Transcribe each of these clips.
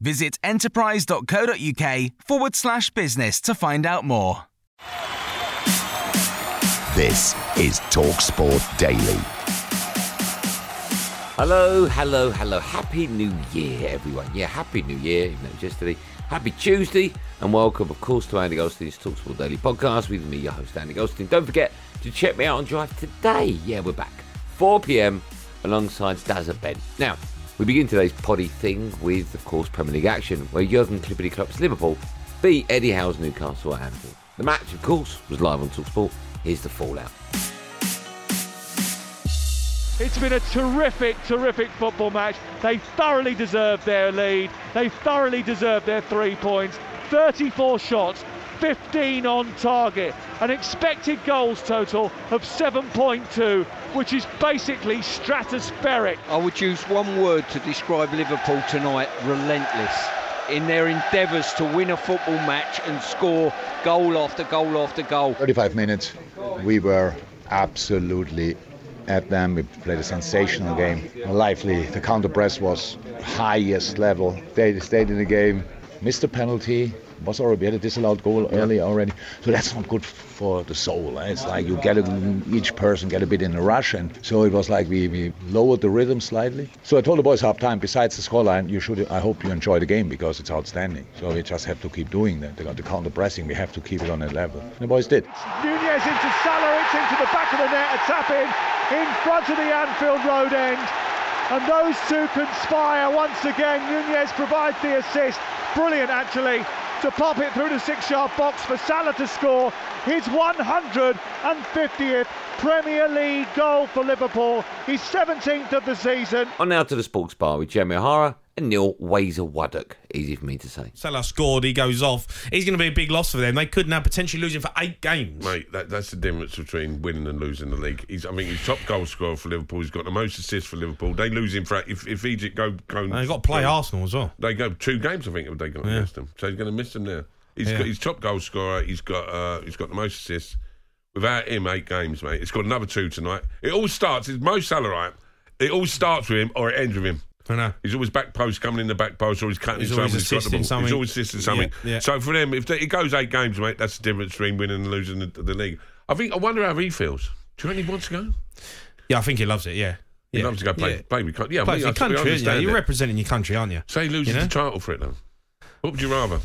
Visit enterprise.co.uk forward slash business to find out more. This is TalkSport Daily. Hello, hello, hello. Happy New Year, everyone. Yeah, Happy New Year, even though it's yesterday. Happy Tuesday, and welcome, of course, to Andy Goldstein's Talksport Daily podcast with me, your host, Andy Goldstein. Don't forget to check me out on Drive today. Yeah, we're back. 4 pm alongside Stazza Ben. Now, we begin today's poddy thing with, of course, Premier League action, where Jurgen Clippity Klopp's Liverpool beat Eddie Howe's Newcastle at Anfield. The match, of course, was live on Talksport. Here's the fallout. It's been a terrific, terrific football match. They thoroughly deserved their lead. They thoroughly deserved their three points. 34 shots, 15 on target. An expected goals total of 7.2, which is basically stratospheric. I would use one word to describe Liverpool tonight relentless. In their endeavours to win a football match and score goal after goal after goal. 35 minutes, we were absolutely at them. We played a sensational game, lively. The counter press was highest level. They stayed in the game, missed a penalty. Was already we had a disallowed goal early already, so that's not good for the soul. eh? It's like you get it, each person get a bit in a rush, and so it was like we, we lowered the rhythm slightly. So I told the boys half time. Besides the scoreline, you should. I hope you enjoy the game because it's outstanding. So we just have to keep doing that. They got the counter pressing. We have to keep it on that level. And the boys did. Nunez into Salah, it's into the back of the net, a tap in, in front of the Anfield Road end. And those two conspire once again. Nunez provides the assist. Brilliant, actually, to pop it through the six yard box for Salah to score his 150th Premier League goal for Liverpool, his 17th of the season. On now to the sports bar with Jamie O'Hara and Neil Wazer Waddock. Easy for me to say. Salah scored, he goes off. He's going to be a big loss for them. They could now potentially lose him for eight games. Mate, that, that's the difference between winning and losing the league. He's, I mean, he's top goal scorer for Liverpool. He's got the most assists for Liverpool. They lose him for if, if Egypt go go. They've got to play Arsenal as well. They go two games. I think they got Yeah. against them. So he's going to miss them there. He's Yeah. got he's top goal scorer. He's got uh, he's got the most assists. Without him, eight games, mate. It's got another two tonight. It all starts. It's Mo Salah, right? It all starts with him or it ends with him. I know. He's always back post coming in the back post, or he's cutting He's his always he's got the assisting something. He's always assisting something. Yeah, yeah. So for them, if they, it goes eight games, mate, that's the difference between winning and losing the, the league. I think I wonder how he feels. Do you think he wants to go? Yeah, I think he loves it, yeah. He yeah. loves to go play, Yeah. play with country. Yeah, Play we- for your country, you're it. representing your country, aren't you? Say he loses You know? the title for it, though. What would you rather?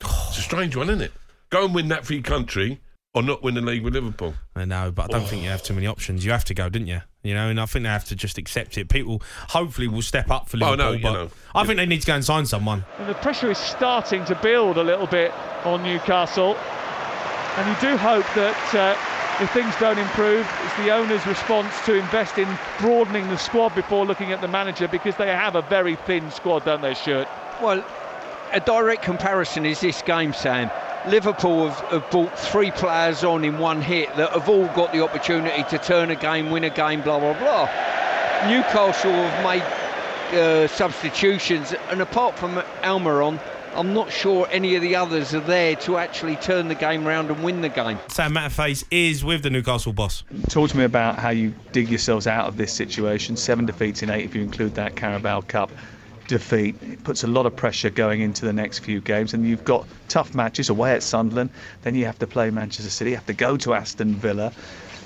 It's a strange one, isn't it? Go and win that for your country or not win the league with Liverpool. I know, but I don't think you have too many options. You have to go, didn't you? You know, and I think they have to just accept it. People hopefully will step up for Oh, Liverpool, no, you but know. I think they need to go and sign someone. And the pressure is starting to build a little bit on Newcastle. And you do hope that uh, if things don't improve, it's the owner's response to invest in broadening the squad before looking at the manager because they have a very thin squad, don't they, Shirt? Well, a direct comparison is this game, Sam. Liverpool have, have brought three players on in one hit that have all got the opportunity to turn a game, win a game, blah, blah, blah. Newcastle have made uh, substitutions, and apart from Almiron, I'm not sure any of the others are there to actually turn the game round and win the game. Sam Matterface is with the Newcastle boss. Talk to me about how you dig yourselves out of this situation. Seven defeats in eight, if you include that Carabao Cup defeat. It puts a lot of pressure going into the next few games, and you've got tough matches away at Sunderland. Then you have to play Manchester City, you have to go to Aston Villa.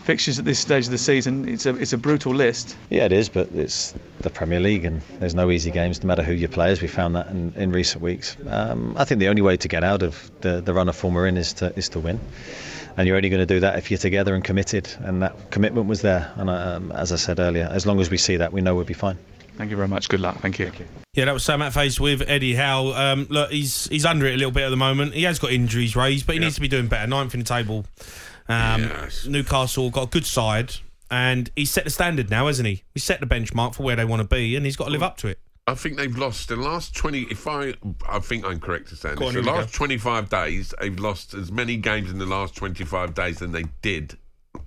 Fixtures at this stage of the season, it's a it's a brutal list. Yeah, it is, but it's the Premier League and there's no easy games no matter who you play, as we found that in, in recent weeks. Um, I think the only way to get out of the, the run of form we're in is to, is to win. And you're only going to do that if you're together and committed, and that commitment was there. And um, as I said earlier, as long as we see that, we know we'll be fine. Thank you very much. Good luck. Thank you. Thank you. Yeah, that was Sam Matface with Eddie Howe. Um, look, he's he's under it a little bit at the moment. He has got injuries raised, but he needs to be doing better. Ninth in the table. Um, Yes. Newcastle got a good side, and he's set the standard now, hasn't he? He's set the benchmark for where they want to be, and he's got to live up to it. I think they've lost the last 20. If I, I think I'm correct saying Go this. The last 25 days, they've lost as many games in the last 25 days than they did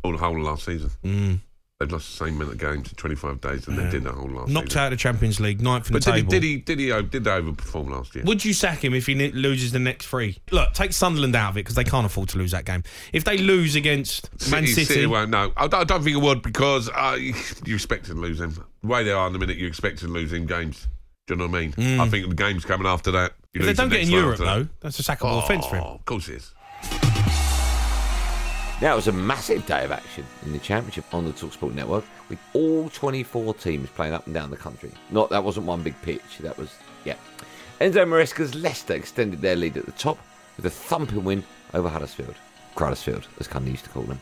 all the whole last season. Mm. They've lost the same amount of games in 25 days than they did the whole last Knocked season. out of the Champions League, ninth in But the did he, did he? Did he? oh, Did they overperform last year? Would you sack him if he loses the next three? Look, take Sunderland out of it because they can't afford to lose that game. If they lose against Man City, won't. No, I don't, I don't think it would because uh, you expect to lose them. The way they are in the minute, you expect to lose in games. Do you know what I mean? Mm. I think the game's coming after that. You if they lose the don't get in Europe, though, that's a sackable offence for him. Oh, Of course it is. Now it was a massive day of action in the championship on the Talksport network, with all 24 teams playing up and down the country. Not that wasn't one big pitch. That was yeah. Enzo Maresca's Leicester extended their lead at the top with a thumping win over Huddersfield, Huddersfield, as Cundy used to call them.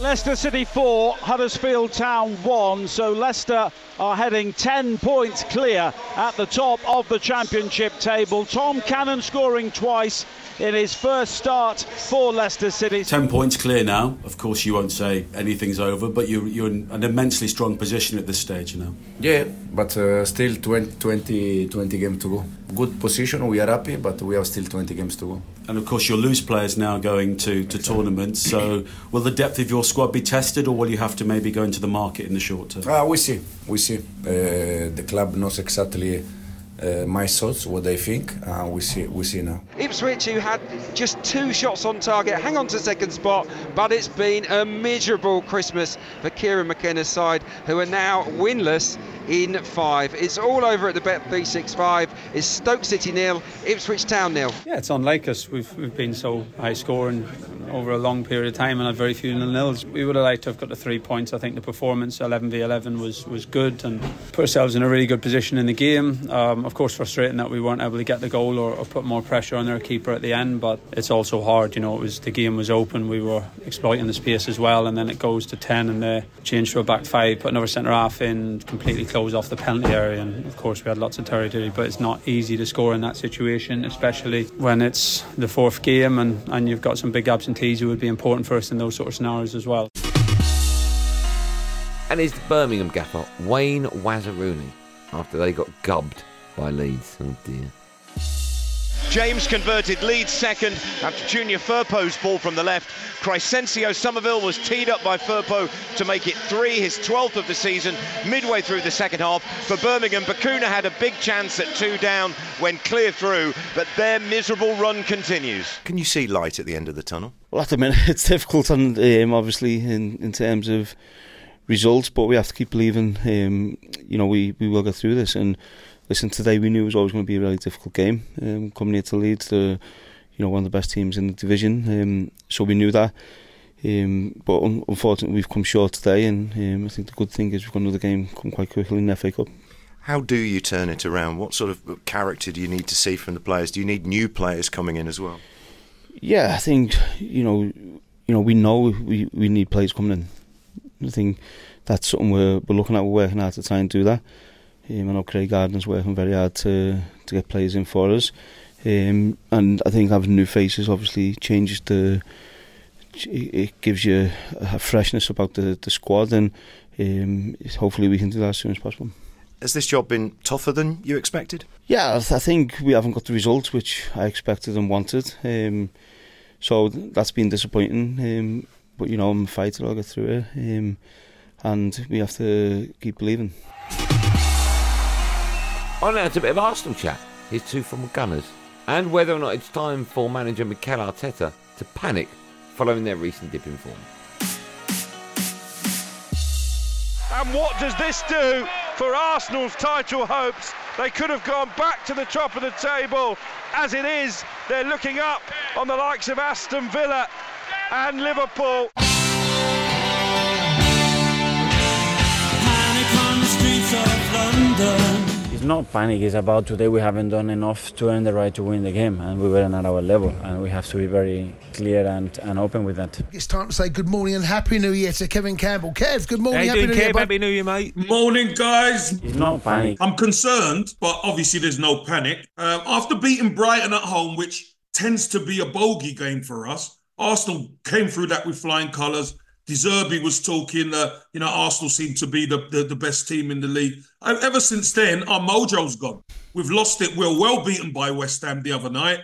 Leicester City 4, Huddersfield Town 1. So Leicester are heading 10 points clear at the top of the championship table. Tom Cannon scoring twice in his first start for Leicester City. 10 points clear now. Of course, you won't say anything's over, but you're, you're in an immensely strong position at this stage, you know. Yeah, but uh, still 20, 20, 20 games to go. Good position, we are happy, but we have still 20 games to go. And of course, your loose players now going to, to tournaments. So, will the depth of your squad be tested, or will you have to maybe go into the market in the short term? Ah, we see, we see. Uh, the club knows exactly uh, my thoughts, what they think, and we see, we see now. Ipswich, who had just two shots on target, hang on to second spot, but it's been a miserable Christmas for Kieran McKenna's side, who are now winless in five. It's all over at the Bet 365. It's Stoke City nil, Ipswich Town nil. Yeah, it's unlike us. We've, we've been so high scoring over a long period of time and had very few nil nils. We would have liked to have got the three points. I think the performance 11 v 11 was, was good and put ourselves in a really good position in the game. Um, of course, frustrating that we weren't able to get the goal or, or put more pressure on their keeper at the end, but it's also hard. You know, it was the game was open. We were exploiting the space as well, and then it goes to 10 and they change to a back five, put another centre half in, completely close off the penalty area. And of course, we had lots of territory, but it's not easy to score in that situation, especially when it's the fourth game and, and you've got some big absentees who would be important for us in those sort of scenarios as well. And is the Birmingham gaffer Wayne Wazza Rooney after they got gubbed by Leeds. Oh dear. James converted lead second after Junior Firpo's ball from the left. Crysencio Summerville was teed up by Furpo to make it three, his 12th of the season, midway through the second half. For Birmingham, Bacuna had a big chance at two down when clear through, but their miserable run continues. Can you see light at the end of the tunnel? Well, at the minute, it's difficult, and um, obviously in, in terms of results, but we have to keep believing. Um, you know, we, we will get through this. And listen, today we knew it was always going to be a really difficult game. Um, coming here to Leeds, the you know one of the best teams in the division, um, so we knew that. Um, but un- unfortunately, we've come short today, and um, I think the good thing is we've got another game come quite quickly in the FA Cup. How do you turn it around? What sort of character do you need to see from the players? Do you need new players coming in as well? Yeah, I think you know, you know, we know we we need players coming in. I think that's something we're we're looking at. We're working hard to try and do that. Um, I know Craig Gardner's working very hard to to get players in for us, um, and I think having new faces obviously changes the. It gives you a freshness about the the squad, and um, hopefully we can do that as soon as possible. Has this job been tougher than you expected? Yeah, I th- I think we haven't got the results which I expected and wanted. Um, so that's been disappointing. Um, but you know, I'm a fighter. I'll get through it. Um, and we have to keep believing. On now to a bit of Arsenal chat. Here's two from Gunners. And whether or not it's time for manager Mikel Arteta to panic following their recent dip in form. And what does this do for Arsenal's title hopes? They could have gone back to the top of the table. As it is, they're looking up on the likes of Aston Villa and Liverpool. It's not panic, it's about today we haven't done enough to earn the right to win the game and we weren't at our level and we have to be very clear and, and open with that. It's time to say good morning and happy new year to Kevin Campbell. Kev, good morning, How you happy doing, new Kev? year. Happy New Year, mate. Morning, guys. It's not panic. I'm concerned, but obviously there's no panic. Um, after beating Brighton at home, which tends to be a bogey game for us, Arsenal came through that with flying colours. De Zerbi was talking, uh, you know, Arsenal seemed to be the, the, the best team in the league. Uh, ever since then, our mojo's gone. We've lost it. We're well beaten by West Ham the other night.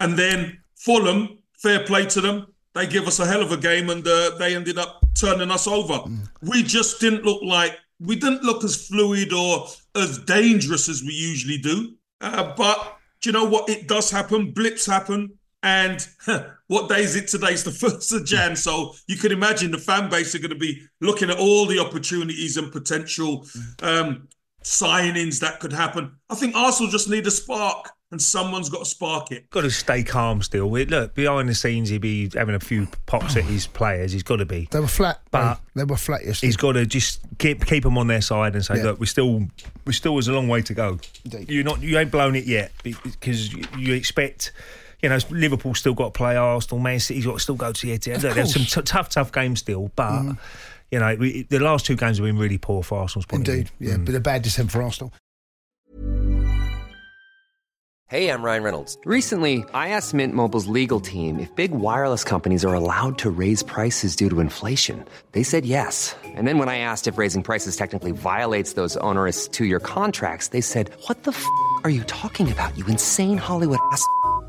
And then Fulham, fair play to them. They give us a hell of a game and uh, they ended up turning us over. We just didn't look like, we didn't look as fluid or as dangerous as we usually do. Uh, but do you know what? It does happen. Blips happen. And what day is it today? It's the 1st of Jan. So you can imagine the fan base are going to be looking at all the opportunities and potential um, signings that could happen. I think Arsenal just need a spark and someone's got to spark it. Got to stay calm still. Look, behind the scenes, he'd be having a few pops at his players. He's got to be. They were flat, But they were flat yesterday. he's got to just keep keep them on their side and say, Yeah. look, we still we still has a long way to go. You're not you ain't blown it yet because you- you expect. You know, Liverpool still got to play Arsenal. Man City's got to still go to the head. There's some t- tough, tough games still, but Mhm. you know, we, the last two games have been really poor for Arsenal's point of Indeed, view. yeah, but a bad December for Arsenal. Hey, I'm Ryan Reynolds. Recently, I asked Mint Mobile's legal team if big wireless companies are allowed to raise prices due to inflation. They said yes. And then when I asked if raising prices technically violates those onerous two year contracts, they said, What the f are you talking about, you insane Hollywood ass?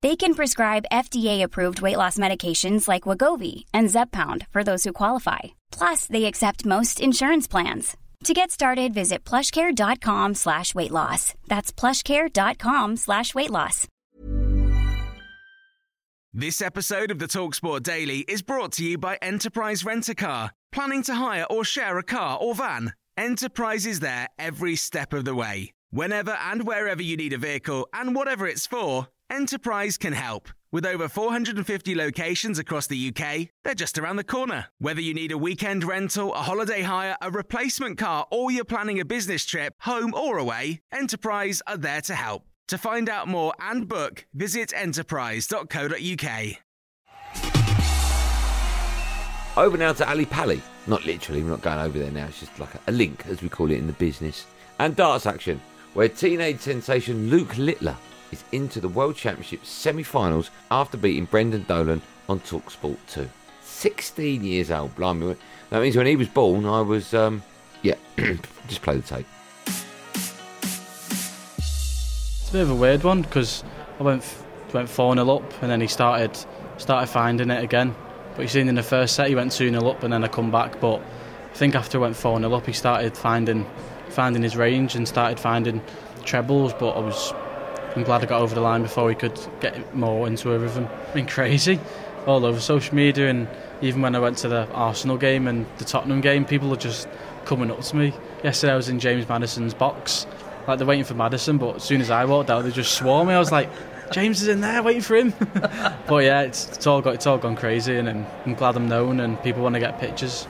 They can prescribe FDA-approved weight loss medications like Wegovy and Zepbound for those who qualify. Plus, they accept most insurance plans. To get started, visit plushcare.com slash weight loss. That's plushcare.com slash weight loss. This episode of the Talksport Daily is brought to you by Enterprise Rent a Car. Planning to hire or share a car or van? Enterprise is there every step of the way. Whenever and wherever you need a vehicle and whatever it's for, Enterprise can help. With over 450 locations across the UK, they're just around the corner. Whether you need a weekend rental, a holiday hire, a replacement car, or you're planning a business trip, home or away, Enterprise are there to help. To find out more and book, visit enterprise.co.uk. Over now to Ally Pally. Not literally, we're not going over there now. It's just like a link, as we call it in the business. And darts action, where teenage sensation Luke Littler is into the World Championship semi finals after beating Brendan Dolan on Talksport 2. 16 years old, blimey. That means when he was born, I was, um, yeah, just play the tape. It's a bit of a weird one because I went went four 0 up and then he started started finding it again. But you seen in the first set he went two 0 up and then I come back. But I think after I went four 0 up he started finding finding his range and started finding trebles. But I was I'm glad I got over the line before he could get more into a rhythm. It's been crazy all over social media and even when I went to the Arsenal game and the Tottenham game, people are just coming up to me. Yesterday I was in James Maddison's box, like they're waiting for Madison, but as soon as I walked out, they just swore me. I was like, James is in there waiting for him. but yeah, it's, it's all got it's all gone crazy, and I'm, I'm glad I'm known and people want to get pictures.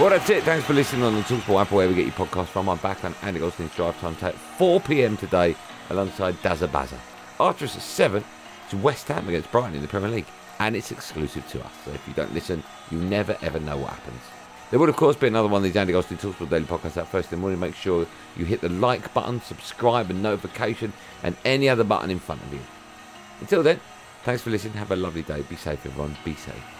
Well, that's it. Thanks for listening on the Talksport app, wherever you get your podcast from. I'm back on Andy Goldstein's Drive Time at 4 pm today, alongside Dazza Bazza. After us at 7, it's West Ham against Brighton in the Premier League, and it's exclusive to us. So if you don't listen, you never ever know what happens. There would, of course, be another one of these Andy Goldstein Talksport Daily podcasts out first in the morning. Make sure you hit the like button, subscribe, and notification, and any other button in front of you. Until then, thanks for listening. Have a lovely day. Be safe, everyone. Be safe.